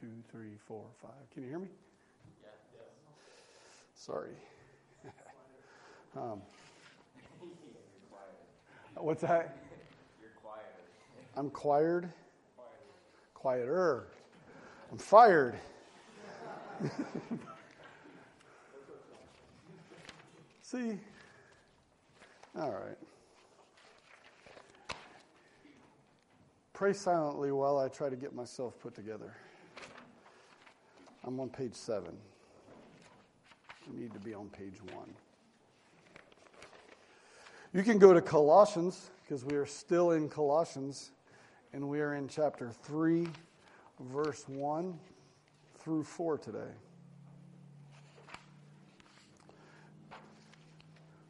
two, three, four, five. Can you hear me? Yeah. Yes. Sorry. um, what's that? You're quieter. I'm quired. Quieter. I'm fired. See? All right. Pray silently while I try to get myself put together. I'm on page seven. I need to be on page one. You can go to Colossians because we are still in Colossians and we are in chapter 3, verse 1 through 4 today.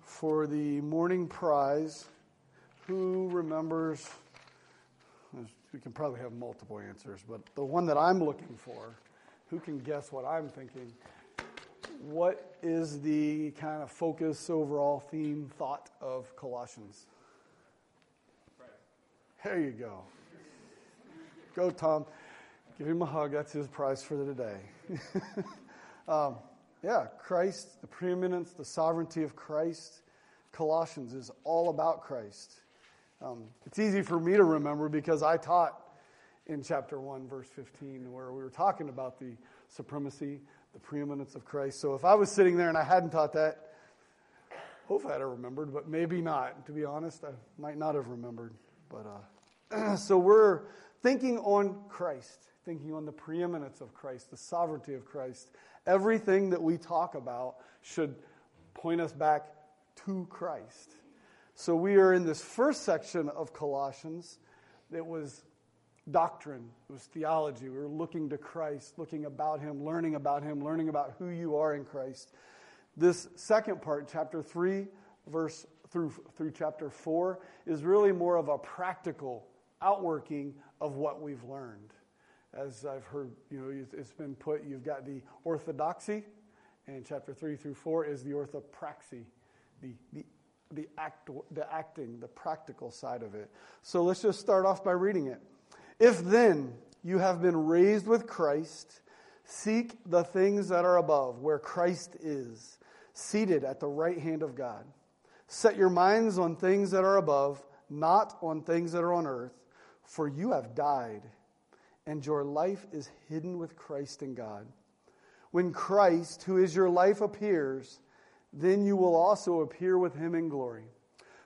For the morning prize, who remembers? We can probably have multiple answers, but the one that I'm looking for, who can guess what I'm thinking? What is the kind of focus, overall theme, thought of Colossians? There you go. Go, Tom. Give him a hug. That's his prize for the day. um, yeah, Christ, the preeminence, the sovereignty of Christ. Colossians is all about Christ. Um, it's easy for me to remember because I taught in chapter 1, verse 15, where we were talking about the supremacy, the preeminence of Christ. So if I was sitting there and I hadn't taught that, hopefully I'd have remembered, but maybe not. To be honest, I might not have remembered. But uh, so we're thinking on Christ, thinking on the preeminence of Christ, the sovereignty of Christ. Everything that we talk about should point us back to Christ. So we are in this first section of Colossians that was doctrine, it was theology. We were looking to Christ, looking about Him, learning about Him, learning about who you are in Christ. This second part, chapter 3, verse through, through chapter 4, is really more of a practical outworking of what we've learned. As I've heard, you know, it's been put, you've got the orthodoxy, and chapter 3 through 4 is the orthopraxy, the, the, the, act, the acting, the practical side of it. So let's just start off by reading it. If then you have been raised with Christ, seek the things that are above, where Christ is, seated at the right hand of God. Set your minds on things that are above, not on things that are on earth, for you have died, and your life is hidden with Christ in God. When Christ, who is your life, appears, then you will also appear with him in glory.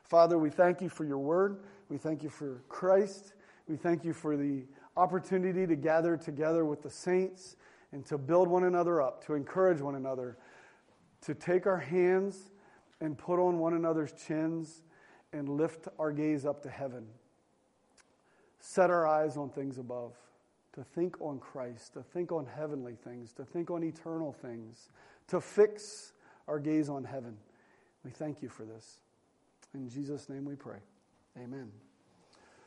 Father, we thank you for your word. We thank you for Christ. We thank you for the opportunity to gather together with the saints and to build one another up, to encourage one another, to take our hands and put on one another's chins and lift our gaze up to heaven. Set our eyes on things above, to think on Christ, to think on heavenly things, to think on eternal things, to fix our gaze on heaven. We thank you for this. In Jesus' name we pray. Amen.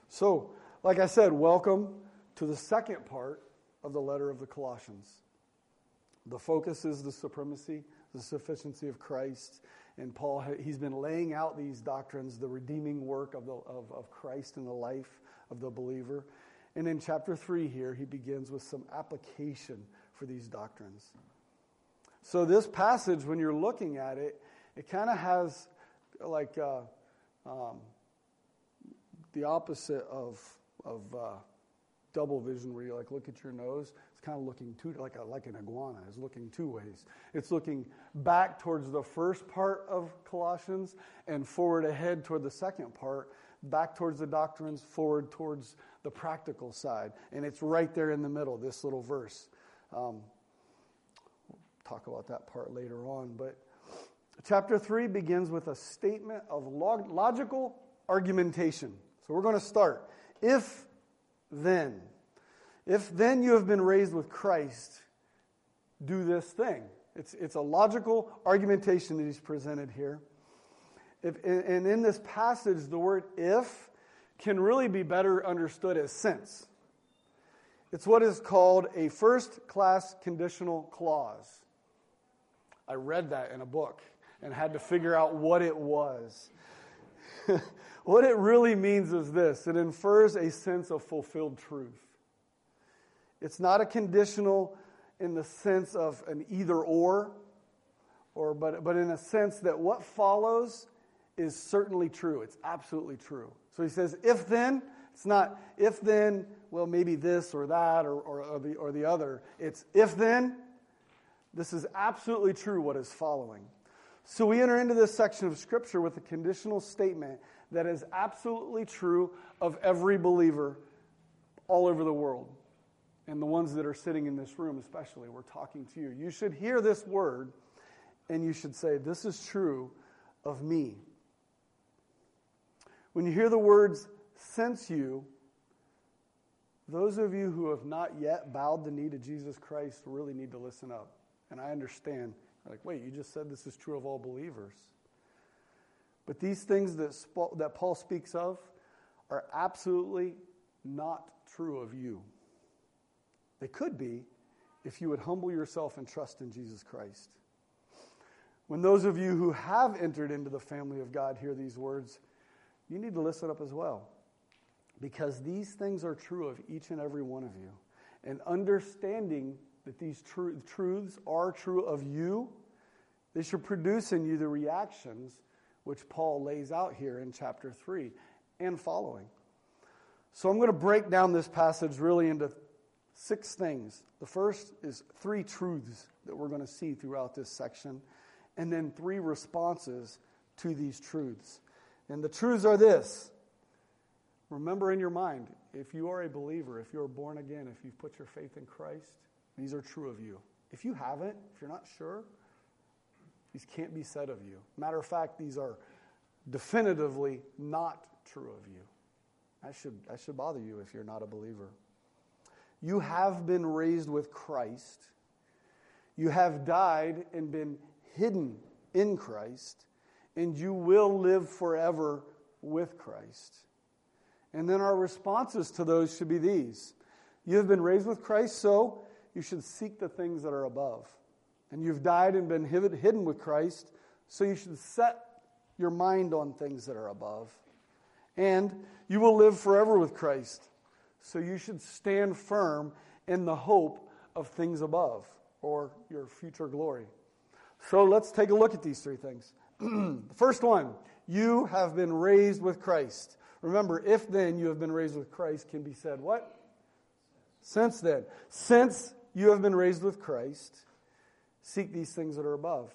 So, like I said, welcome to the second part of the letter of the Colossians. The focus is the supremacy, the sufficiency of Christ. And Paul, he's been laying out these doctrines, the redeeming work of, the, of, of Christ in the life of the believer. And in chapter 3 here, he begins with some application for these doctrines. So, this passage, when you're looking at it, it kind of has like uh, um, the opposite of, of uh, double vision, where you like look at your nose. It's kind of looking two, like, a, like an iguana, is looking two ways. It's looking back towards the first part of Colossians and forward ahead toward the second part, back towards the doctrines, forward towards the practical side. And it's right there in the middle, this little verse. Um, we'll talk about that part later on. But chapter 3 begins with a statement of log- logical argumentation. So we're going to start. If then, if then you have been raised with Christ, do this thing. It's, it's a logical argumentation that he's presented here. If, and in this passage, the word if can really be better understood as since. It's what is called a first class conditional clause. I read that in a book and had to figure out what it was. what it really means is this it infers a sense of fulfilled truth. It's not a conditional in the sense of an either or, or but, but in a sense that what follows is certainly true. It's absolutely true. So he says, if then, it's not if then, well, maybe this or that or, or, or, the, or the other. It's if then, this is absolutely true what is following. So we enter into this section of Scripture with a conditional statement that is absolutely true of every believer all over the world. And the ones that are sitting in this room, especially, we're talking to you. You should hear this word and you should say, This is true of me. When you hear the words, since you, those of you who have not yet bowed the knee to Jesus Christ really need to listen up. And I understand, like, wait, you just said this is true of all believers. But these things that, that Paul speaks of are absolutely not true of you. They could be if you would humble yourself and trust in Jesus Christ. When those of you who have entered into the family of God hear these words, you need to listen up as well. Because these things are true of each and every one of you. And understanding that these tr- truths are true of you, they should produce in you the reactions which Paul lays out here in chapter 3 and following. So I'm going to break down this passage really into six things. The first is three truths that we're going to see throughout this section, and then three responses to these truths. And the truths are this remember in your mind, if you are a believer, if you're born again, if you've put your faith in Christ, these are true of you. If you haven't, if you're not sure, these can't be said of you. Matter of fact, these are definitively not true of you. That should, that should bother you if you're not a believer. You have been raised with Christ. You have died and been hidden in Christ, and you will live forever with Christ. And then our responses to those should be these You have been raised with Christ, so you should seek the things that are above. And you've died and been hidden with Christ, so you should set your mind on things that are above. And you will live forever with Christ, so you should stand firm in the hope of things above or your future glory. So let's take a look at these three things. the first one, you have been raised with Christ. Remember, if then you have been raised with Christ, can be said what? Since then. Since you have been raised with Christ, seek these things that are above.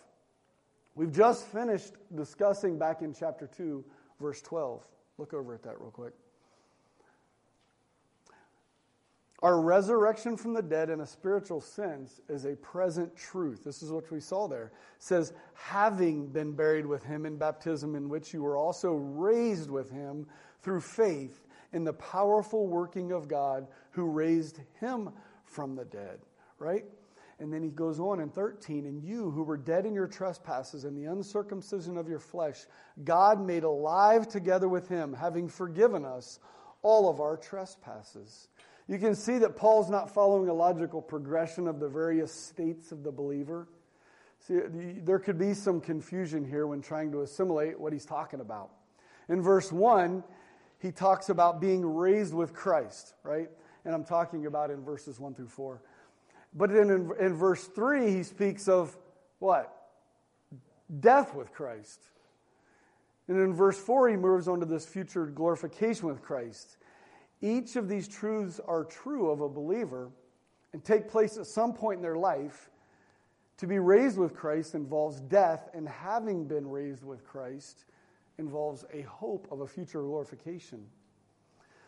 We've just finished discussing back in chapter 2, verse 12. Look over at that real quick. Our resurrection from the dead in a spiritual sense is a present truth. This is what we saw there. It says, having been buried with him in baptism, in which you were also raised with him through faith in the powerful working of God who raised him from the dead. Right? And then he goes on in 13, and you who were dead in your trespasses and the uncircumcision of your flesh, God made alive together with him, having forgiven us all of our trespasses. You can see that Paul's not following a logical progression of the various states of the believer. See, there could be some confusion here when trying to assimilate what he's talking about. In verse 1, he talks about being raised with Christ, right? And I'm talking about in verses 1 through 4. But then in, in verse 3, he speaks of what? Death with Christ. And in verse 4, he moves on to this future glorification with Christ. Each of these truths are true of a believer and take place at some point in their life. To be raised with Christ involves death, and having been raised with Christ involves a hope of a future glorification.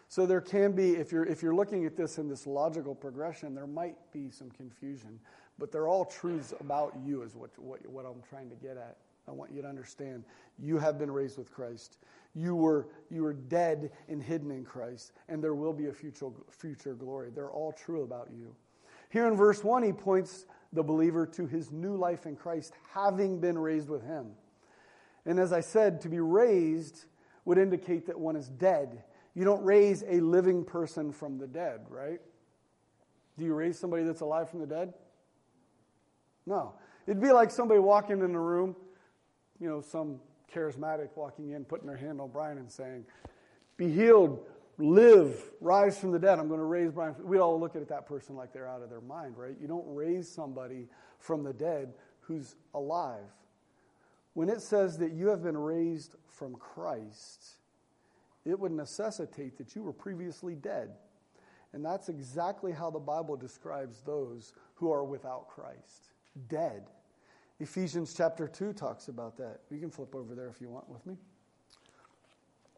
So there can be, if you're, if you're looking at this in this logical progression, there might be some confusion, but they're all truths about you, is what, what, what I'm trying to get at. I want you to understand. You have been raised with Christ. You were, you were dead and hidden in Christ, and there will be a future, future glory. They're all true about you. Here in verse 1, he points the believer to his new life in Christ, having been raised with him. And as I said, to be raised would indicate that one is dead you don't raise a living person from the dead, right? Do you raise somebody that's alive from the dead? No. It'd be like somebody walking in a room, you know, some charismatic walking in, putting their hand on Brian and saying, Be healed, live, rise from the dead. I'm going to raise Brian. We'd all look at that person like they're out of their mind, right? You don't raise somebody from the dead who's alive. When it says that you have been raised from Christ, it would necessitate that you were previously dead. And that's exactly how the Bible describes those who are without Christ dead. Ephesians chapter 2 talks about that. You can flip over there if you want with me.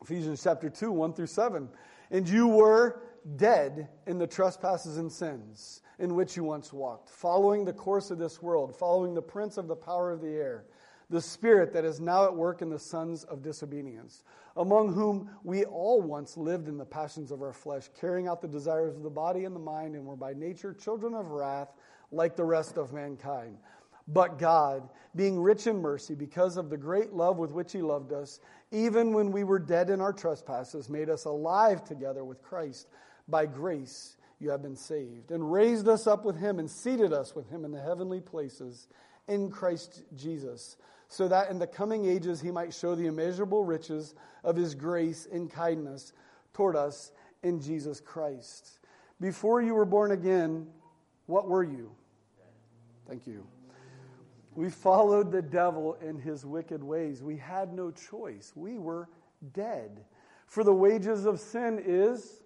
Ephesians chapter 2, 1 through 7. And you were dead in the trespasses and sins in which you once walked, following the course of this world, following the prince of the power of the air, the spirit that is now at work in the sons of disobedience, among whom we all once lived in the passions of our flesh, carrying out the desires of the body and the mind, and were by nature children of wrath like the rest of mankind. But God, being rich in mercy, because of the great love with which He loved us, even when we were dead in our trespasses, made us alive together with Christ. By grace you have been saved, and raised us up with Him, and seated us with Him in the heavenly places in Christ Jesus, so that in the coming ages He might show the immeasurable riches of His grace and kindness toward us in Jesus Christ. Before you were born again, what were you? Thank you. We followed the devil in his wicked ways. We had no choice. We were dead. For the wages of sin is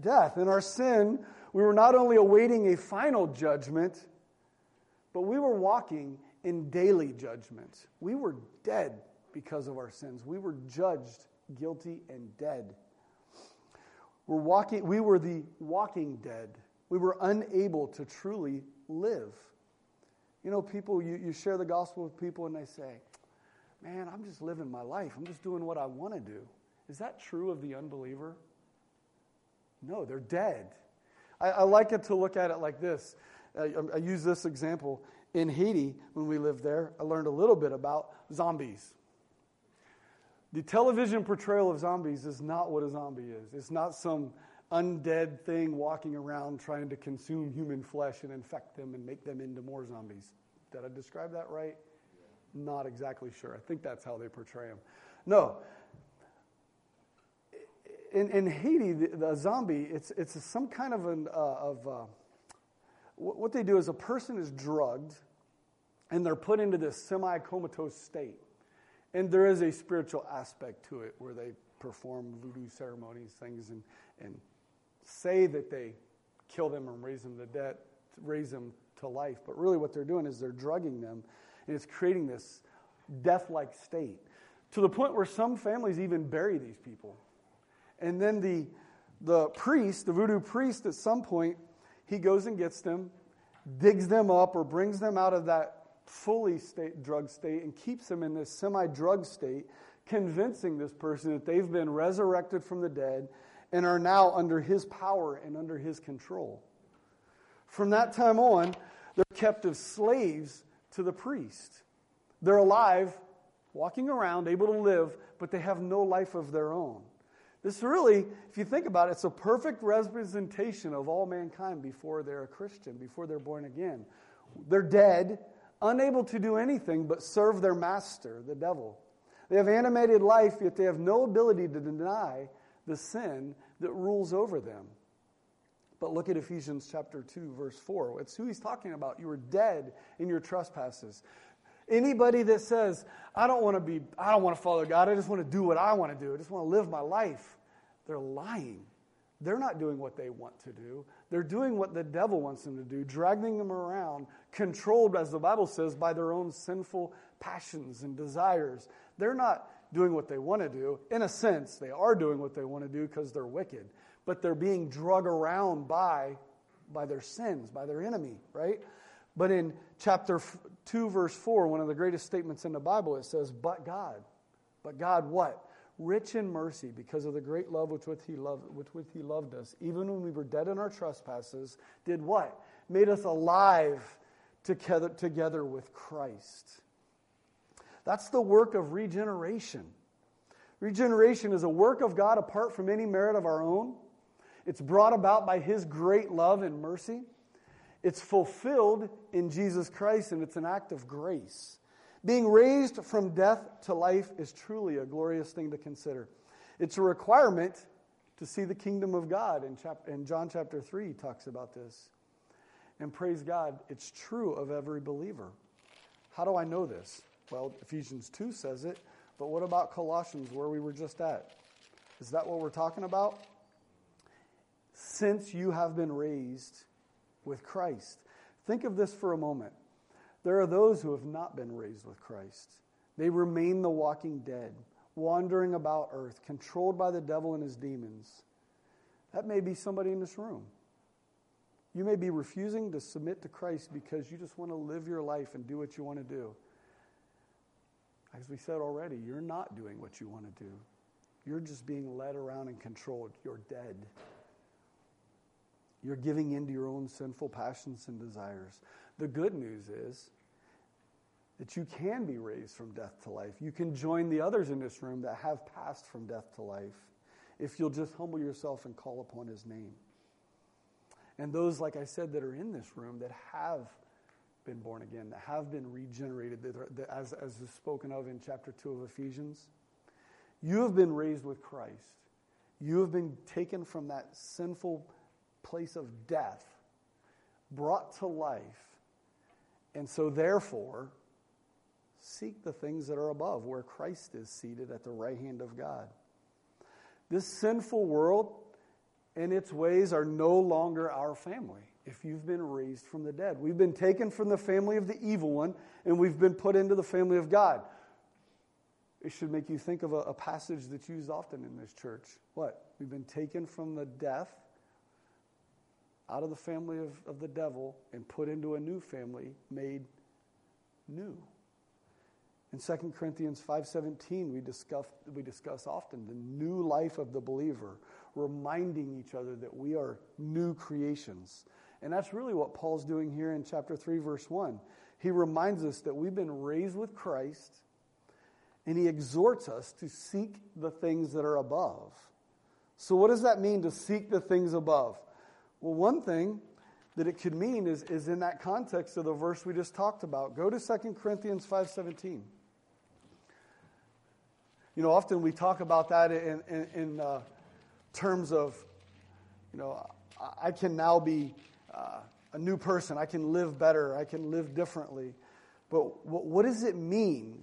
death. In our sin, we were not only awaiting a final judgment, but we were walking in daily judgment. We were dead because of our sins. We were judged guilty and dead. We're walking, we were the walking dead. We were unable to truly live. You know, people, you, you share the gospel with people and they say, Man, I'm just living my life. I'm just doing what I want to do. Is that true of the unbeliever? No, they're dead. I, I like it to look at it like this. I, I use this example. In Haiti, when we lived there, I learned a little bit about zombies. The television portrayal of zombies is not what a zombie is. It's not some undead thing walking around trying to consume human flesh and infect them and make them into more zombies. Did I describe that right? Not exactly sure. I think that's how they portray them. No. In, in Haiti, the, the zombie, it's, it's some kind of an, uh, of, uh, what they do is a person is drugged and they're put into this semi comatose state. And there is a spiritual aspect to it where they perform voodoo ceremonies, things, and, and say that they kill them and raise them to death, raise them to life. But really, what they're doing is they're drugging them, and it's creating this death-like state to the point where some families even bury these people. And then the the priest, the voodoo priest, at some point, he goes and gets them, digs them up, or brings them out of that fully state, drug state and keeps them in this semi drug state, convincing this person that they've been resurrected from the dead and are now under his power and under his control. From that time on, they're kept as slaves to the priest. They're alive, walking around, able to live, but they have no life of their own. This really, if you think about it, it's a perfect representation of all mankind before they're a Christian, before they're born again. They're dead, unable to do anything but serve their master, the devil. They have animated life, yet they have no ability to deny the sin that rules over them. But look at Ephesians chapter 2, verse 4. It's who he's talking about. You were dead in your trespasses. Anybody that says, I don't want to be, I don't want to follow God, I just want to do what I want to do, I just want to live my life, they're lying. They're not doing what they want to do. They're doing what the devil wants them to do, dragging them around, controlled, as the Bible says, by their own sinful passions and desires. They're not doing what they want to do. In a sense, they are doing what they want to do because they're wicked, but they're being drug around by, by their sins, by their enemy, right? But in chapter 2, verse 4, one of the greatest statements in the Bible, it says, But God. But God, what? Rich in mercy, because of the great love with which he loved, with which he loved us, even when we were dead in our trespasses, did what? Made us alive together, together with Christ. That's the work of regeneration. Regeneration is a work of God apart from any merit of our own. It's brought about by His great love and mercy. It's fulfilled in Jesus Christ, and it's an act of grace. Being raised from death to life is truly a glorious thing to consider. It's a requirement to see the kingdom of God. In, chap- in John chapter 3, he talks about this. And praise God, it's true of every believer. How do I know this? Well, Ephesians 2 says it, but what about Colossians, where we were just at? Is that what we're talking about? Since you have been raised with Christ. Think of this for a moment. There are those who have not been raised with Christ. They remain the walking dead, wandering about earth, controlled by the devil and his demons. That may be somebody in this room. You may be refusing to submit to Christ because you just want to live your life and do what you want to do. As we said already, you're not doing what you want to do. You're just being led around and controlled. You're dead. You're giving in to your own sinful passions and desires. The good news is that you can be raised from death to life. You can join the others in this room that have passed from death to life if you'll just humble yourself and call upon his name. And those, like I said, that are in this room that have been born again, that have been regenerated, that are, that as, as is spoken of in chapter 2 of Ephesians, you have been raised with Christ. You have been taken from that sinful place of death, brought to life. And so, therefore, seek the things that are above, where Christ is seated at the right hand of God. This sinful world and its ways are no longer our family if you've been raised from the dead. We've been taken from the family of the evil one and we've been put into the family of God. It should make you think of a, a passage that's used often in this church. What? We've been taken from the death out of the family of, of the devil and put into a new family made new. In 2 Corinthians 5:17 we discuss we discuss often the new life of the believer, reminding each other that we are new creations. And that's really what Paul's doing here in chapter 3 verse 1. He reminds us that we've been raised with Christ and he exhorts us to seek the things that are above. So what does that mean to seek the things above? Well, one thing that it could mean is, is in that context of the verse we just talked about. Go to 2 Corinthians 5.17. You know, often we talk about that in, in, in uh, terms of, you know, I can now be uh, a new person. I can live better. I can live differently. But what, what does it mean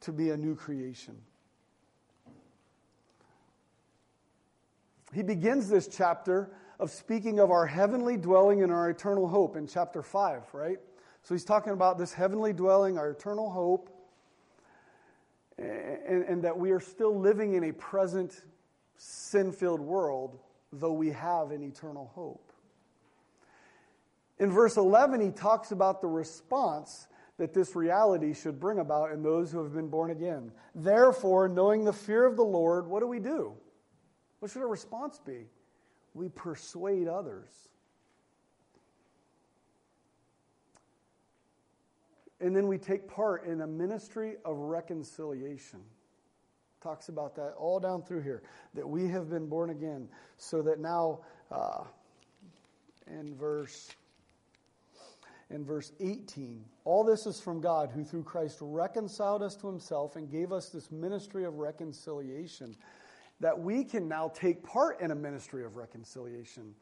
to be a new creation? He begins this chapter of speaking of our heavenly dwelling and our eternal hope in chapter 5, right? So he's talking about this heavenly dwelling, our eternal hope, and, and that we are still living in a present sin filled world, though we have an eternal hope. In verse 11, he talks about the response that this reality should bring about in those who have been born again. Therefore, knowing the fear of the Lord, what do we do? What should our response be? We persuade others. And then we take part in a ministry of reconciliation. Talks about that all down through here. That we have been born again, so that now, uh, in verse in verse 18, all this is from God, who through Christ reconciled us to himself and gave us this ministry of reconciliation, that we can now take part in a ministry of reconciliation.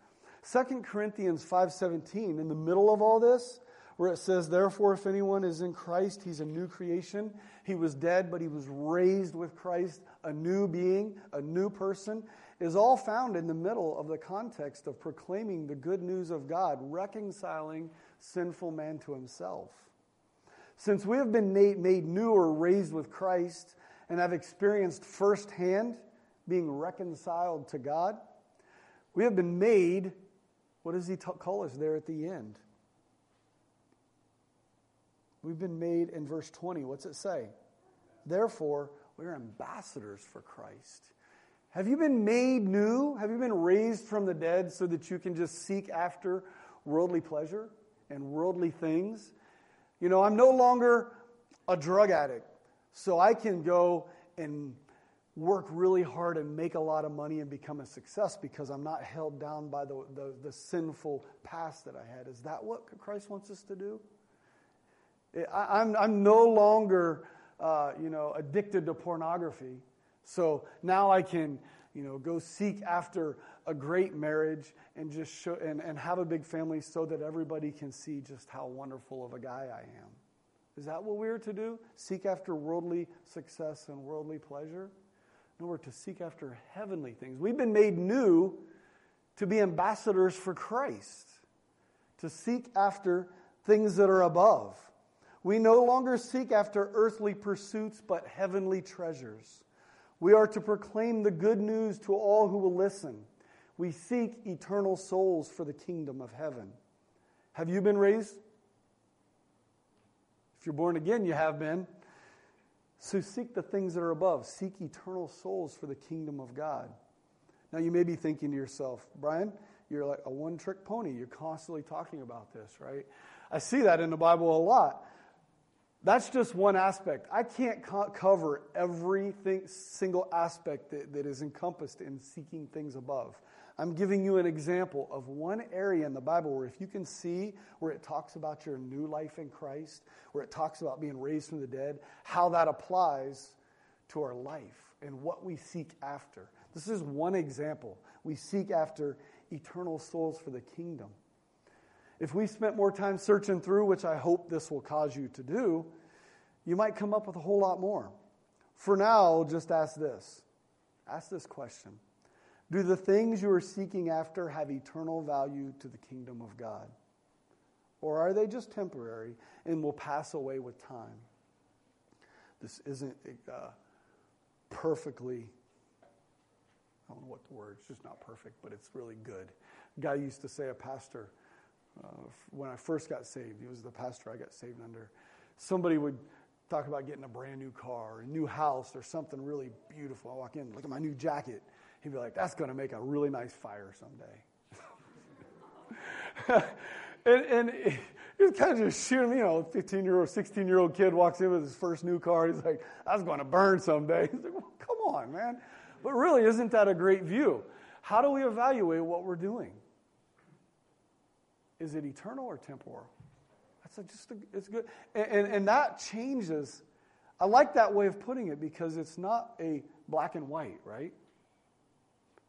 2 Corinthians 5:17 in the middle of all this where it says, Therefore, if anyone is in Christ, he's a new creation. He was dead, but he was raised with Christ, a new being, a new person, is all found in the middle of the context of proclaiming the good news of God, reconciling sinful man to himself. Since we have been made new or raised with Christ and have experienced firsthand being reconciled to God, we have been made, what does he t- call us there at the end? We've been made in verse 20. What's it say? Therefore, we're ambassadors for Christ. Have you been made new? Have you been raised from the dead so that you can just seek after worldly pleasure and worldly things? You know, I'm no longer a drug addict, so I can go and work really hard and make a lot of money and become a success because I'm not held down by the, the, the sinful past that I had. Is that what Christ wants us to do? I'm, I'm no longer, uh, you know, addicted to pornography. So now I can, you know, go seek after a great marriage and just show and, and have a big family so that everybody can see just how wonderful of a guy I am. Is that what we're to do? Seek after worldly success and worldly pleasure? No, we're to seek after heavenly things. We've been made new to be ambassadors for Christ, to seek after things that are above. We no longer seek after earthly pursuits, but heavenly treasures. We are to proclaim the good news to all who will listen. We seek eternal souls for the kingdom of heaven. Have you been raised? If you're born again, you have been. So seek the things that are above. Seek eternal souls for the kingdom of God. Now, you may be thinking to yourself, Brian, you're like a one trick pony. You're constantly talking about this, right? I see that in the Bible a lot. That's just one aspect. I can't co- cover every single aspect that, that is encompassed in seeking things above. I'm giving you an example of one area in the Bible where if you can see where it talks about your new life in Christ, where it talks about being raised from the dead, how that applies to our life and what we seek after. This is one example. We seek after eternal souls for the kingdom. If we spent more time searching through, which I hope this will cause you to do, you might come up with a whole lot more. For now, just ask this ask this question Do the things you are seeking after have eternal value to the kingdom of God? Or are they just temporary and will pass away with time? This isn't uh, perfectly I don't know what the word, it's just not perfect, but it's really good. A guy used to say, a pastor, uh, when I first got saved, he was the pastor I got saved under. Somebody would talk about getting a brand new car, a new house, or something really beautiful. I walk in, look at my new jacket. He'd be like, that's going to make a really nice fire someday. and, and was kind of just shooting me, you know, 15 year old, 16 year old kid walks in with his first new car. He's like, that's going to burn someday. He's like, well, come on, man. But really, isn't that a great view? How do we evaluate what we're doing? Is it eternal or temporal? That's a, just a, it's good, and, and, and that changes. I like that way of putting it because it's not a black and white, right?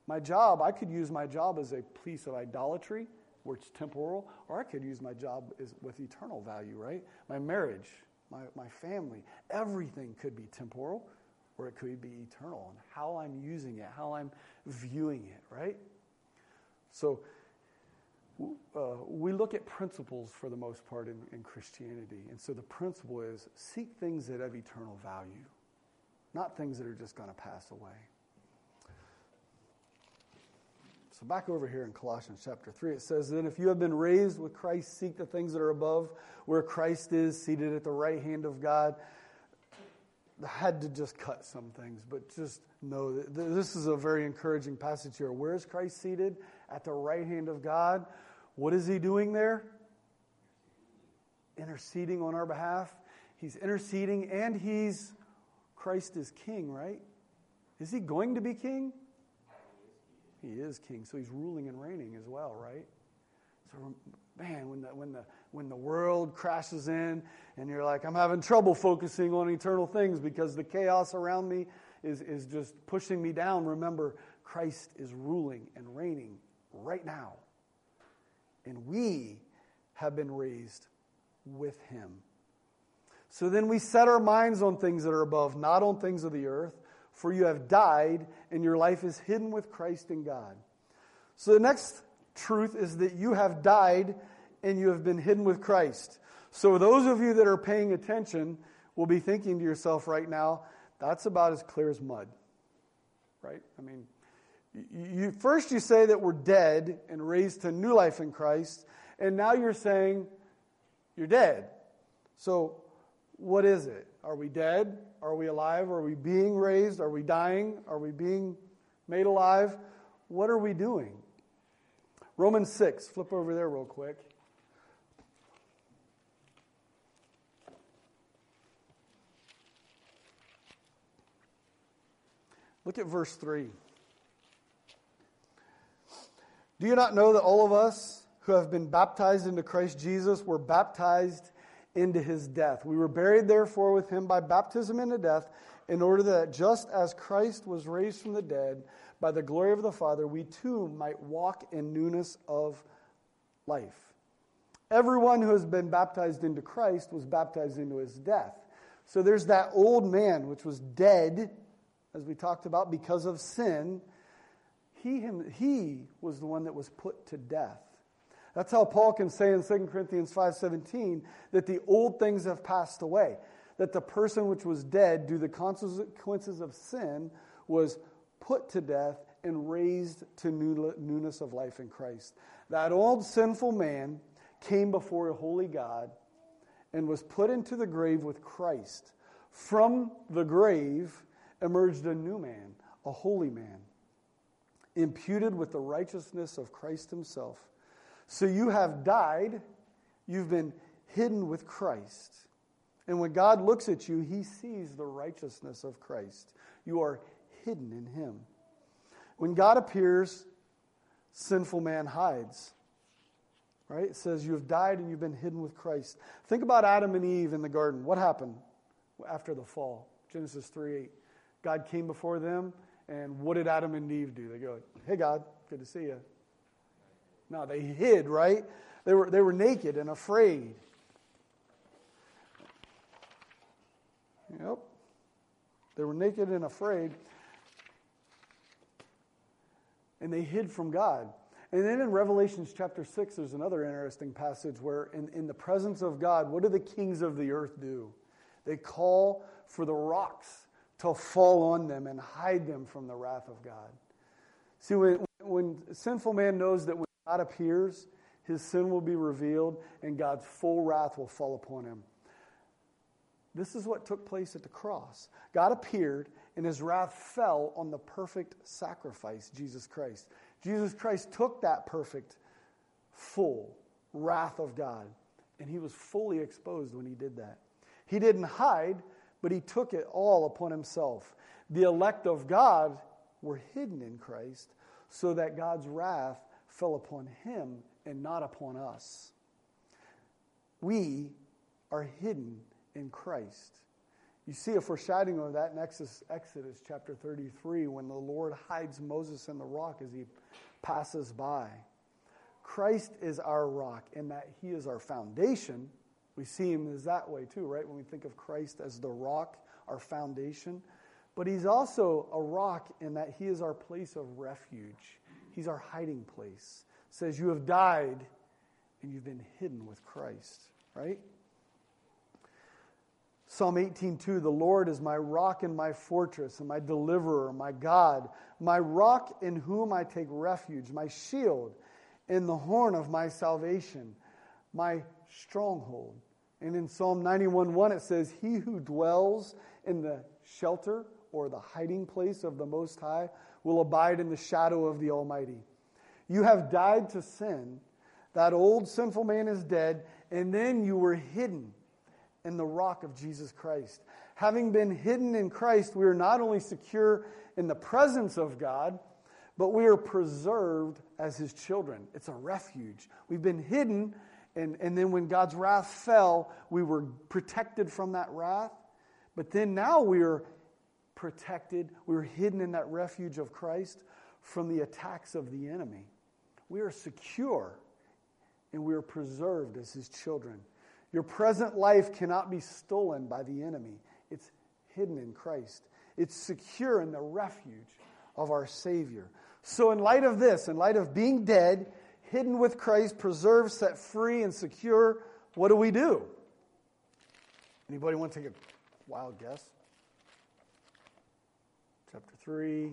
My job, I could use my job as a piece of idolatry, where it's temporal, or I could use my job as, with eternal value, right? My marriage, my, my family, everything could be temporal or it could be eternal, and how I'm using it, how I'm viewing it, right? So uh, we look at principles for the most part in, in Christianity. And so the principle is seek things that have eternal value, not things that are just going to pass away. So back over here in Colossians chapter 3, it says, Then if you have been raised with Christ, seek the things that are above, where Christ is, seated at the right hand of God I had to just cut some things, but just know that this is a very encouraging passage here. Where is Christ seated? At the right hand of God. What is he doing there? Interceding on our behalf. He's interceding and he's, Christ is king, right? Is he going to be king? He is king. So he's ruling and reigning as well, right? So, man, when the, when the, when the world crashes in and you're like, I'm having trouble focusing on eternal things because the chaos around me is, is just pushing me down. Remember, Christ is ruling and reigning right now. And we have been raised with him. So then we set our minds on things that are above, not on things of the earth, for you have died and your life is hidden with Christ in God. So the next truth is that you have died and you have been hidden with Christ. So, those of you that are paying attention will be thinking to yourself right now, that's about as clear as mud. Right? I mean, you, first you say that we're dead and raised to new life in Christ, and now you're saying you're dead. So, what is it? Are we dead? Are we alive? Are we being raised? Are we dying? Are we being made alive? What are we doing? Romans 6, flip over there real quick. Look at verse 3. Do you not know that all of us who have been baptized into Christ Jesus were baptized into his death. We were buried, therefore, with him by baptism into death, in order that just as Christ was raised from the dead by the glory of the Father, we too might walk in newness of life. Everyone who has been baptized into Christ was baptized into his death. So there's that old man, which was dead, as we talked about, because of sin. He, him, he was the one that was put to death. That's how Paul can say in 2 Corinthians 5:17 that the old things have passed away, that the person which was dead due the consequences of sin was put to death and raised to newness of life in Christ. That old sinful man came before a holy God and was put into the grave with Christ. From the grave emerged a new man, a holy man, imputed with the righteousness of Christ himself. So you have died, you've been hidden with Christ. And when God looks at you, he sees the righteousness of Christ. You are hidden in him. When God appears, sinful man hides. Right? It says you have died and you've been hidden with Christ. Think about Adam and Eve in the garden. What happened after the fall? Genesis 3 8. God came before them, and what did Adam and Eve do? They go, Hey, God, good to see you. No, they hid, right? They were, they were naked and afraid. Yep. They were naked and afraid. And they hid from God. And then in Revelations chapter 6, there's another interesting passage where, in, in the presence of God, what do the kings of the earth do? They call for the rocks to fall on them and hide them from the wrath of God. See, when, when sinful man knows that when God appears, his sin will be revealed and God's full wrath will fall upon him. This is what took place at the cross. God appeared and his wrath fell on the perfect sacrifice, Jesus Christ. Jesus Christ took that perfect, full wrath of God, and he was fully exposed when he did that. He didn't hide, but he took it all upon himself. The elect of God were hidden in Christ so that God's wrath fell upon him and not upon us. We are hidden in Christ. You see a foreshadowing of that in Exodus, Exodus chapter 33 when the Lord hides Moses in the rock as he passes by. Christ is our rock in that he is our foundation. We see him as that way too, right? When we think of Christ as the rock, our foundation. But he's also a rock in that he is our place of refuge. He's our hiding place. It says, You have died and you've been hidden with Christ, right? Psalm 18:2 The Lord is my rock and my fortress and my deliverer, my God, my rock in whom I take refuge, my shield and the horn of my salvation, my stronghold. And in Psalm 91 1, it says, He who dwells in the shelter or the hiding place of the Most High will abide in the shadow of the Almighty. You have died to sin. That old sinful man is dead, and then you were hidden in the rock of Jesus Christ. Having been hidden in Christ, we are not only secure in the presence of God, but we are preserved as his children. It's a refuge. We've been hidden, and, and then when God's wrath fell, we were protected from that wrath. But then now we are protected, we are hidden in that refuge of Christ from the attacks of the enemy. We are secure and we are preserved as his children. Your present life cannot be stolen by the enemy. It's hidden in Christ, it's secure in the refuge of our Savior. So, in light of this, in light of being dead, hidden with Christ, preserved, set free, and secure, what do we do? Anybody want to take a wild guess? Chapter 3.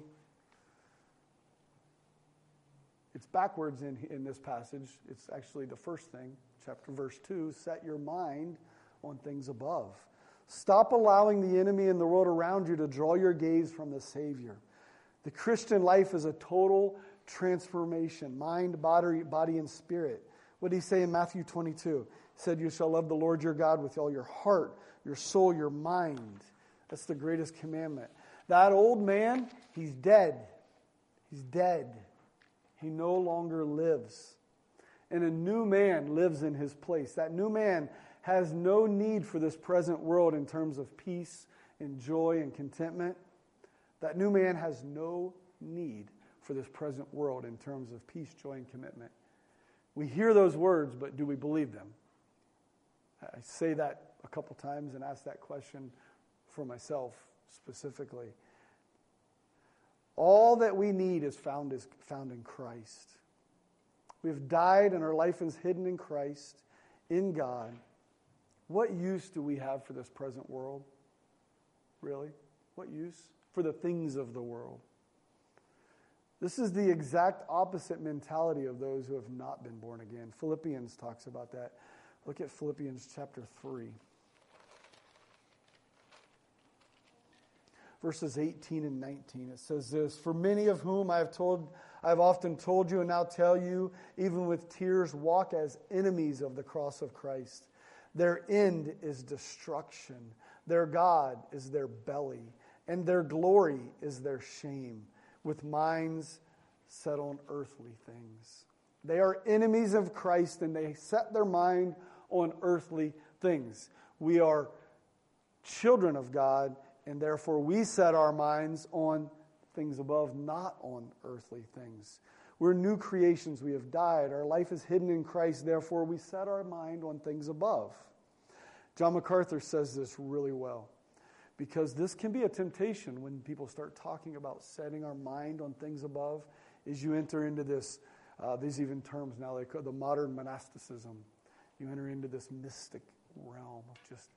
It's backwards in, in this passage. It's actually the first thing chapter verse 2 set your mind on things above stop allowing the enemy and the world around you to draw your gaze from the savior the christian life is a total transformation mind body, body and spirit. What did he say in matthew 22 he said you shall love the lord your god with all your heart your soul your mind. That's the greatest commandment. That old man he's dead. He's dead. He no longer lives. And a new man lives in his place. That new man has no need for this present world in terms of peace and joy and contentment. That new man has no need for this present world in terms of peace, joy, and commitment. We hear those words, but do we believe them? I say that a couple times and ask that question for myself specifically. All that we need is found, is found in Christ. We have died and our life is hidden in Christ, in God. What use do we have for this present world? Really? What use? For the things of the world. This is the exact opposite mentality of those who have not been born again. Philippians talks about that. Look at Philippians chapter 3. Verses 18 and 19. It says this For many of whom I have told, I have often told you and now tell you, even with tears, walk as enemies of the cross of Christ. Their end is destruction, their God is their belly, and their glory is their shame with minds set on earthly things. They are enemies of Christ and they set their mind on earthly things. We are children of God and therefore we set our minds on things above, not on earthly things. We're new creations. We have died. Our life is hidden in Christ. Therefore, we set our mind on things above. John MacArthur says this really well because this can be a temptation when people start talking about setting our mind on things above as you enter into this uh, these even terms now they call the modern monasticism. You enter into this mystic realm of just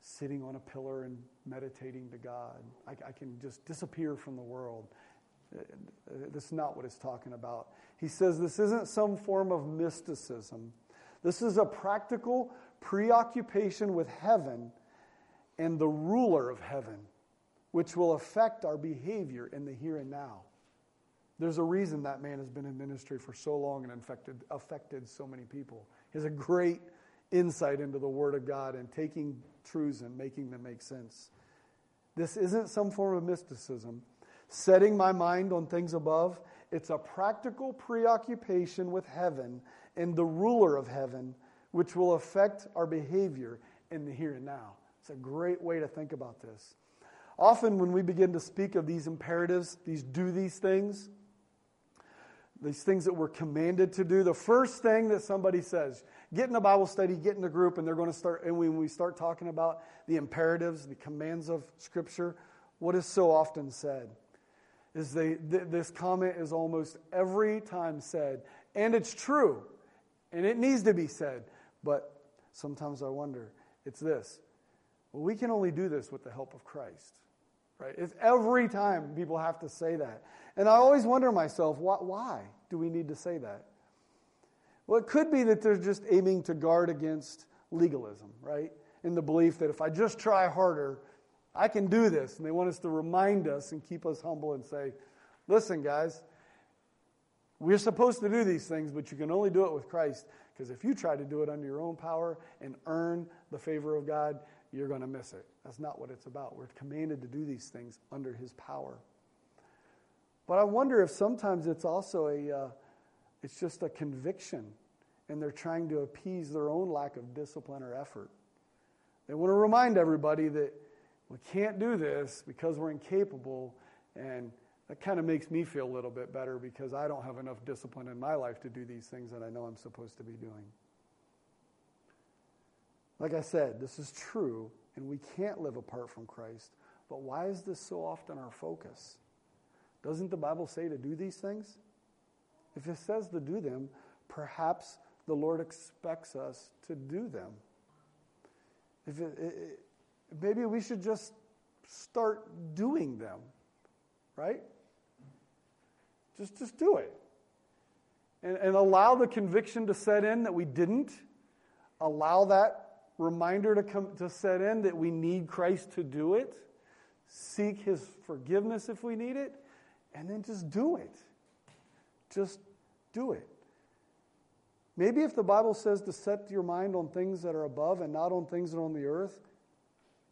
sitting on a pillar and meditating to god. I, I can just disappear from the world. Uh, this is not what it's talking about. He says this isn't some form of mysticism. This is a practical preoccupation with heaven and the ruler of heaven, which will affect our behavior in the here and now. There's a reason that man has been in ministry for so long and affected, affected so many people. He has a great insight into the Word of God and taking truths and making them make sense. This isn't some form of mysticism. Setting my mind on things above, it's a practical preoccupation with heaven and the ruler of heaven, which will affect our behavior in the here and now. It's a great way to think about this. Often, when we begin to speak of these imperatives, these do these things, these things that we're commanded to do, the first thing that somebody says, get in a Bible study, get in a group, and they're going to start, and when we start talking about the imperatives, the commands of Scripture, what is so often said is they, th- this comment is almost every time said, and it's true, and it needs to be said, but sometimes I wonder, it's this well, we can only do this with the help of Christ. Right? It's every time people have to say that. And I always wonder myself, why, why do we need to say that? Well, it could be that they're just aiming to guard against legalism, right? In the belief that if I just try harder, I can do this. And they want us to remind us and keep us humble and say, listen, guys, we're supposed to do these things, but you can only do it with Christ. Because if you try to do it under your own power and earn the favor of God, you're going to miss it. That's not what it's about. We're commanded to do these things under His power. But I wonder if sometimes it's also a, uh, it's just a conviction, and they're trying to appease their own lack of discipline or effort. They want to remind everybody that we can't do this because we're incapable, and that kind of makes me feel a little bit better because I don't have enough discipline in my life to do these things that I know I'm supposed to be doing. Like I said, this is true, and we can't live apart from Christ. But why is this so often our focus? Doesn't the Bible say to do these things? If it says to do them, perhaps the Lord expects us to do them. If it, it, maybe we should just start doing them, right? Just, just do it. And, and allow the conviction to set in that we didn't. Allow that reminder to come to set in that we need Christ to do it, seek his forgiveness if we need it, and then just do it. Just do it. Maybe if the Bible says to set your mind on things that are above and not on things that are on the earth,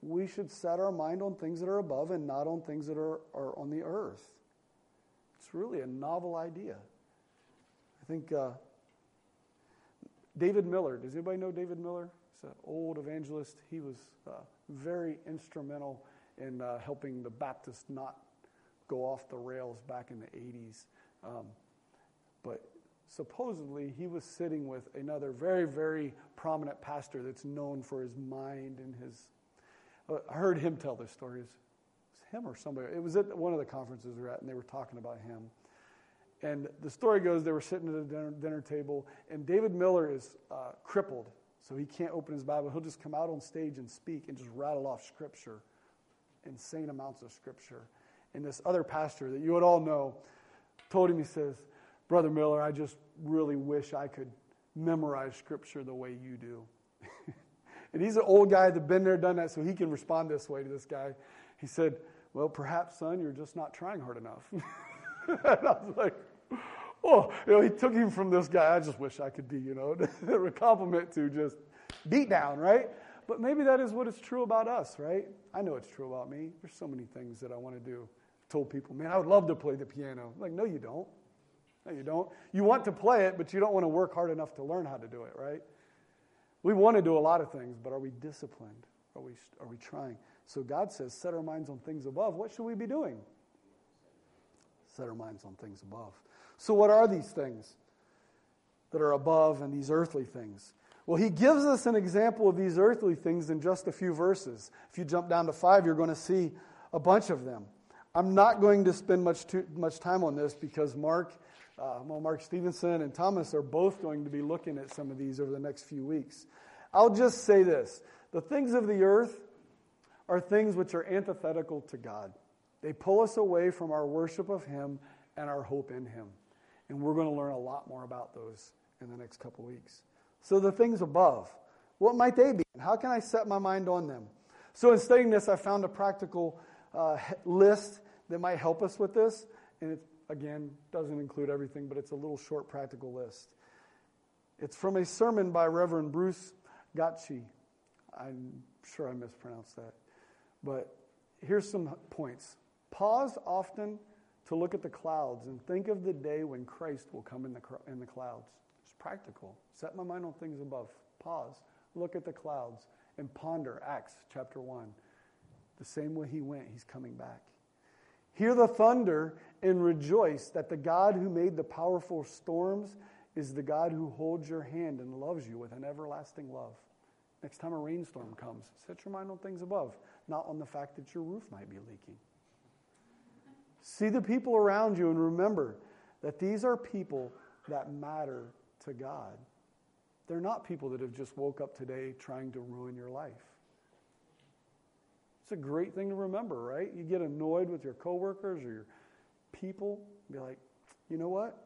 we should set our mind on things that are above and not on things that are, are on the earth. It's really a novel idea. I think uh, David Miller. Does anybody know David Miller? An old evangelist. He was uh, very instrumental in uh, helping the Baptists not go off the rails back in the 80s. Um, but supposedly he was sitting with another very, very prominent pastor that's known for his mind and his. Uh, I heard him tell this story. It was him or somebody. It was at one of the conferences we were at, and they were talking about him. And the story goes they were sitting at a dinner, dinner table, and David Miller is uh, crippled, so he can't open his Bible. He'll just come out on stage and speak and just rattle off scripture, insane amounts of scripture. And this other pastor that you would all know told him, he says, Brother Miller, I just really wish I could memorize scripture the way you do. and he's an old guy that's been there, done that, so he can respond this way to this guy. He said, Well, perhaps, son, you're just not trying hard enough. and I was like, Oh, you know, he took him from this guy. I just wish I could be, you know, a compliment to just beat down, right? But maybe that is what is true about us, right? I know it's true about me. There's so many things that I want to do. I told people, man, I would love to play the piano. I'm like, no, you don't. No, you don't. You want to play it, but you don't want to work hard enough to learn how to do it, right? We want to do a lot of things, but are we disciplined? Are we, are we trying? So God says, set our minds on things above. What should we be doing? Set our minds on things above. So, what are these things that are above and these earthly things? Well, he gives us an example of these earthly things in just a few verses. If you jump down to five, you're going to see a bunch of them. I'm not going to spend much, too, much time on this because Mark, uh, well, Mark Stevenson and Thomas are both going to be looking at some of these over the next few weeks. I'll just say this the things of the earth are things which are antithetical to God. They pull us away from our worship of Him and our hope in Him. And we're going to learn a lot more about those in the next couple weeks. So, the things above, what might they be? And How can I set my mind on them? So, in studying this, I found a practical uh, list that might help us with this. And it, again, doesn't include everything, but it's a little short practical list. It's from a sermon by Reverend Bruce Goettsche. I'm sure I mispronounced that. But here's some points. Pause often to look at the clouds and think of the day when Christ will come in the, in the clouds. It's practical. Set my mind on things above. Pause. Look at the clouds and ponder Acts chapter 1. The same way he went, he's coming back. Hear the thunder and rejoice that the God who made the powerful storms is the God who holds your hand and loves you with an everlasting love. Next time a rainstorm comes, set your mind on things above, not on the fact that your roof might be leaking. See the people around you and remember that these are people that matter to God. They're not people that have just woke up today trying to ruin your life. It's a great thing to remember, right? You get annoyed with your coworkers or your people, be like, you know what?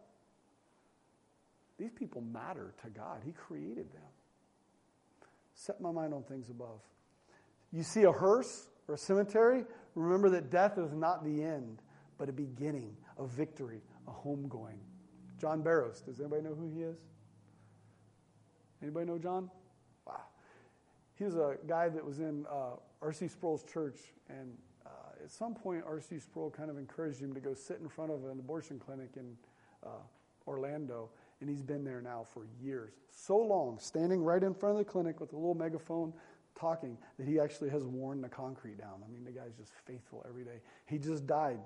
These people matter to God. He created them. Set my mind on things above. You see a hearse or a cemetery, remember that death is not the end but a beginning, a victory, a homegoing. John Barrows, does anybody know who he is? Anybody know John? Wow. He was a guy that was in uh, R.C. Sproul's church, and uh, at some point, R.C. Sproul kind of encouraged him to go sit in front of an abortion clinic in uh, Orlando, and he's been there now for years. So long, standing right in front of the clinic with a little megaphone, talking, that he actually has worn the concrete down. I mean, the guy's just faithful every day. He just died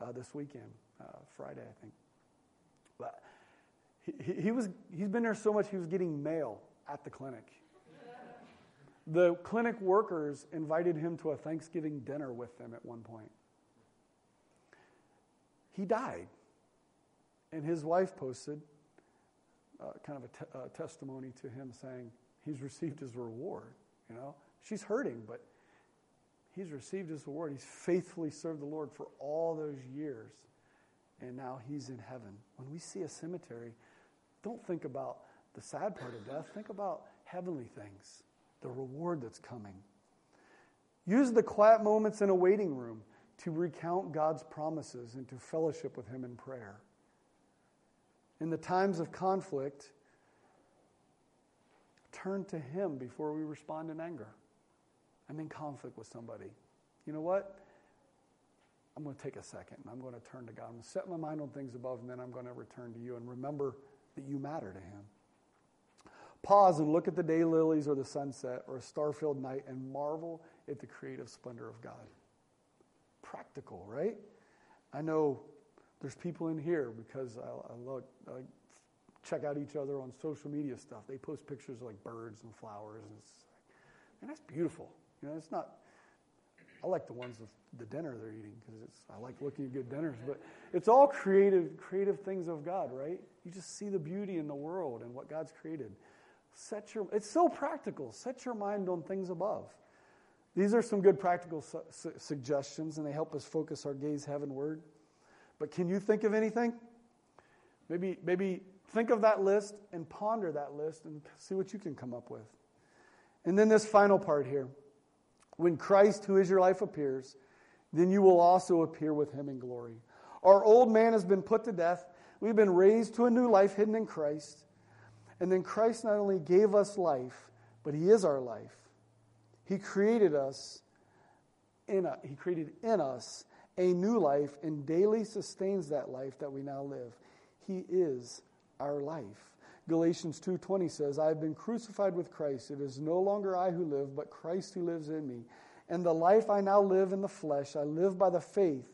uh, this weekend, uh, Friday, I think. But he, he, was, he's been there so much, he was getting mail at the clinic. The clinic workers invited him to a Thanksgiving dinner with them at one point. He died. And his wife posted uh, kind of a, a testimony to him saying he's received his reward. You know, she's hurting, but He's received his reward. He's faithfully served the Lord for all those years. And now he's in heaven. When we see a cemetery, don't think about the sad part of death. Think about heavenly things, the reward that's coming. Use the quiet moments in a waiting room to recount God's promises and to fellowship with Him in prayer. In the times of conflict, turn to Him before we respond in anger. I'm in conflict with somebody. You know what? I'm going to take a second and I'm going to turn to God. I'm going to set my mind on things above and then I'm going to return to you and remember that you matter to Him. Pause and look at the day lilies or the sunset or a star filled night and marvel at the creative splendor of God. Practical, right? I know there's people in here because I, I look, I check out each other on social media stuff. They post pictures of like birds and flowers, and it's like, man, that's beautiful. You know, it's not. I like the ones with the dinner they're eating because it's. I like looking at good dinners, but it's all creative, creative things of God, right? You just see the beauty in the world and what God's created. Set your. It's so practical. Set your mind on things above. These are some good practical su- su- suggestions, and they help us focus our gaze heavenward. But can you think of anything? Maybe, maybe think of that list and ponder that list and see what you can come up with. And then this final part here. When Christ, who is your life, appears, then you will also appear with him in glory. Our old man has been put to death. We've been raised to a new life hidden in Christ. And then Christ not only gave us life, but he is our life. He created us in a, he created in us a new life and daily sustains that life that we now live. He is our life. Galatians 2:20 says, "I have been crucified with Christ. It is no longer I who live, but Christ who lives in me. And the life I now live in the flesh, I live by the faith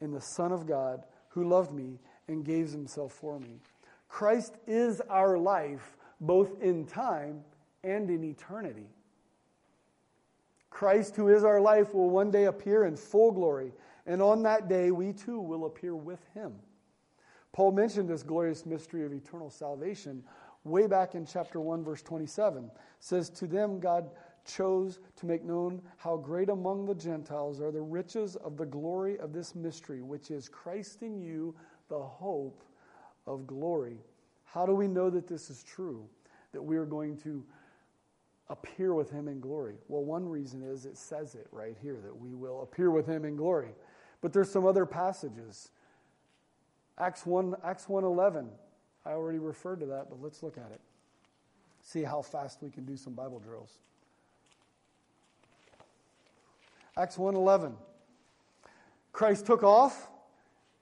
in the Son of God who loved me and gave himself for me." Christ is our life both in time and in eternity. Christ, who is our life, will one day appear in full glory and on that day, we too will appear with him. Paul mentioned this glorious mystery of eternal salvation way back in chapter 1, verse 27. It says, To them God chose to make known how great among the Gentiles are the riches of the glory of this mystery, which is Christ in you, the hope of glory. How do we know that this is true? That we are going to appear with him in glory? Well, one reason is it says it right here that we will appear with him in glory. But there's some other passages. Acts 1 Acts 1:11. I already referred to that, but let's look at it. See how fast we can do some Bible drills. Acts 1:11. Christ took off,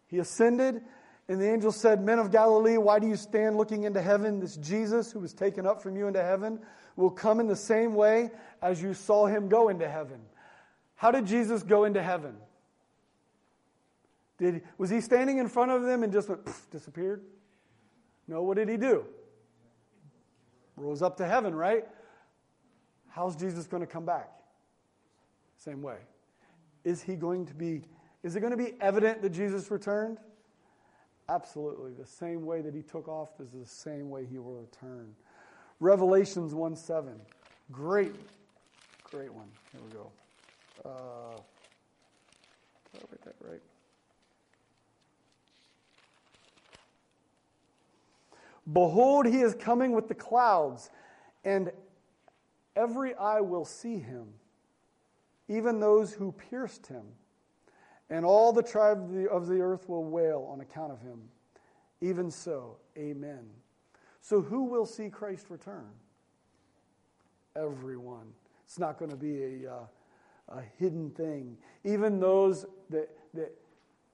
he ascended, and the angel said, Men of Galilee, why do you stand looking into heaven? This Jesus, who was taken up from you into heaven, will come in the same way as you saw him go into heaven. How did Jesus go into heaven? Did, was he standing in front of them and just went, poof, disappeared? No, what did he do? Rose up to heaven, right? How's Jesus going to come back? Same way. Is he going to be, is it going to be evident that Jesus returned? Absolutely. The same way that he took off is the same way he will return. Revelations 1 7. Great, great one. Here we go. Uh, did I write that right? Behold, he is coming with the clouds, and every eye will see him, even those who pierced him. And all the tribe of the, of the earth will wail on account of him. Even so, amen. So, who will see Christ return? Everyone. It's not going to be a, uh, a hidden thing. Even those that, that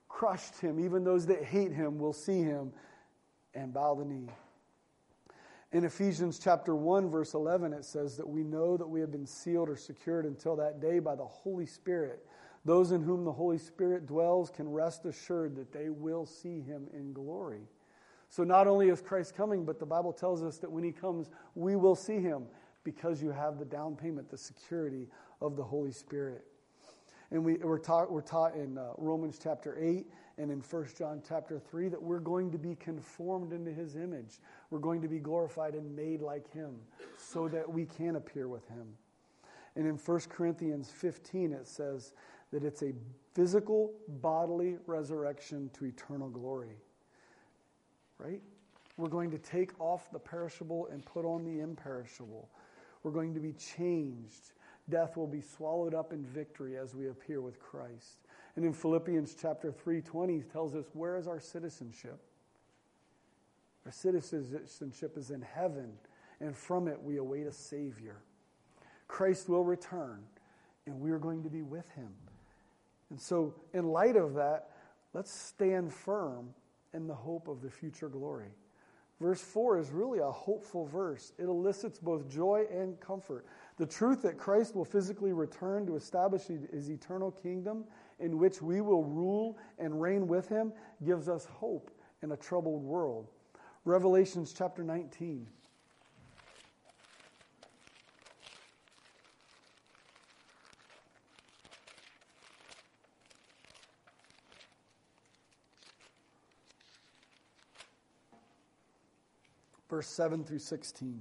crushed him, even those that hate him, will see him and bow the knee. In Ephesians chapter 1 verse 11 it says that we know that we have been sealed or secured until that day by the Holy Spirit. Those in whom the Holy Spirit dwells can rest assured that they will see him in glory. So not only is Christ coming, but the Bible tells us that when he comes, we will see him because you have the down payment, the security of the Holy Spirit. And we, are taught, we're taught in uh, Romans chapter 8 and in 1 John chapter 3 that we're going to be conformed into his image. We're going to be glorified and made like him so that we can appear with him. And in 1 Corinthians 15, it says that it's a physical, bodily resurrection to eternal glory. Right? We're going to take off the perishable and put on the imperishable. We're going to be changed death will be swallowed up in victory as we appear with Christ. And in Philippians chapter 3:20 tells us where is our citizenship? Our citizenship is in heaven, and from it we await a savior. Christ will return, and we are going to be with him. And so, in light of that, let's stand firm in the hope of the future glory. Verse 4 is really a hopeful verse. It elicits both joy and comfort. The truth that Christ will physically return to establish his eternal kingdom in which we will rule and reign with him gives us hope in a troubled world. Revelations chapter 19. Verse 7 through 16.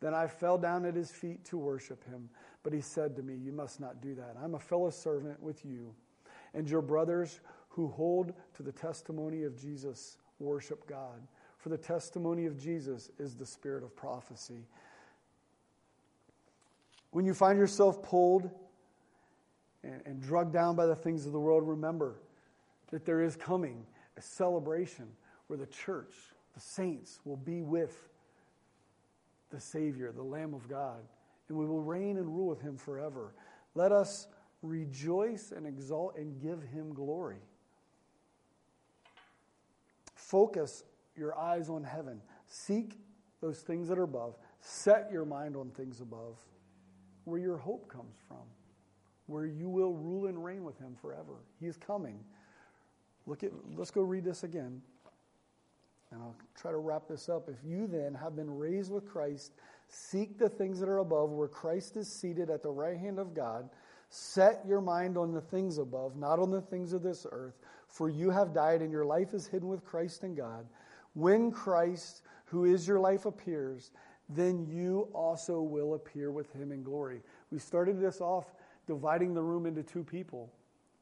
Then I fell down at his feet to worship him. But he said to me, You must not do that. I'm a fellow servant with you and your brothers who hold to the testimony of Jesus worship God. For the testimony of Jesus is the spirit of prophecy. When you find yourself pulled and, and drugged down by the things of the world, remember that there is coming a celebration where the church, the saints, will be with the Savior, the Lamb of God, and we will reign and rule with him forever. Let us rejoice and exalt and give him glory. Focus your eyes on heaven. Seek those things that are above. Set your mind on things above, where your hope comes from, where you will rule and reign with him forever. He is coming. Look at let's go read this again. And I'll try to wrap this up. If you then have been raised with Christ, seek the things that are above, where Christ is seated at the right hand of God. Set your mind on the things above, not on the things of this earth, for you have died and your life is hidden with Christ in God. When Christ, who is your life, appears, then you also will appear with him in glory. We started this off dividing the room into two people,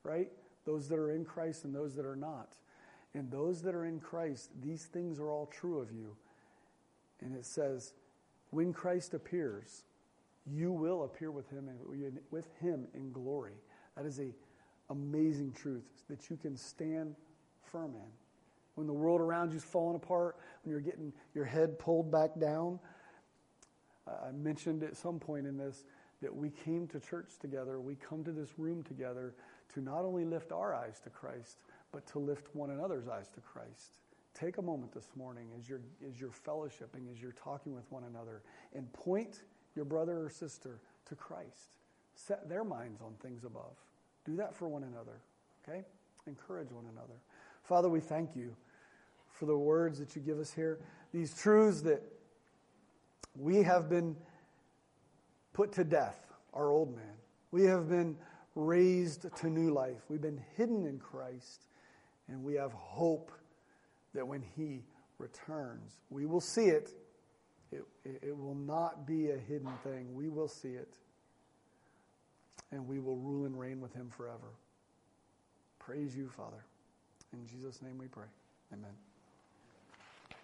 right? Those that are in Christ and those that are not. And those that are in Christ, these things are all true of you. And it says, when Christ appears, you will appear with him in, with him in glory. That is a amazing truth that you can stand firm in. When the world around you is falling apart, when you're getting your head pulled back down, I mentioned at some point in this that we came to church together, we come to this room together to not only lift our eyes to Christ, but to lift one another's eyes to Christ. Take a moment this morning as you're, as you're fellowshipping, as you're talking with one another, and point your brother or sister to Christ. Set their minds on things above. Do that for one another, okay? Encourage one another. Father, we thank you for the words that you give us here, these truths that we have been put to death, our old man. We have been raised to new life. We've been hidden in Christ. And we have hope that when He returns, we will see it. It, it will not be a hidden thing. We will see it. And we will rule and reign with Him forever. Praise you, Father. In Jesus' name we pray. Amen.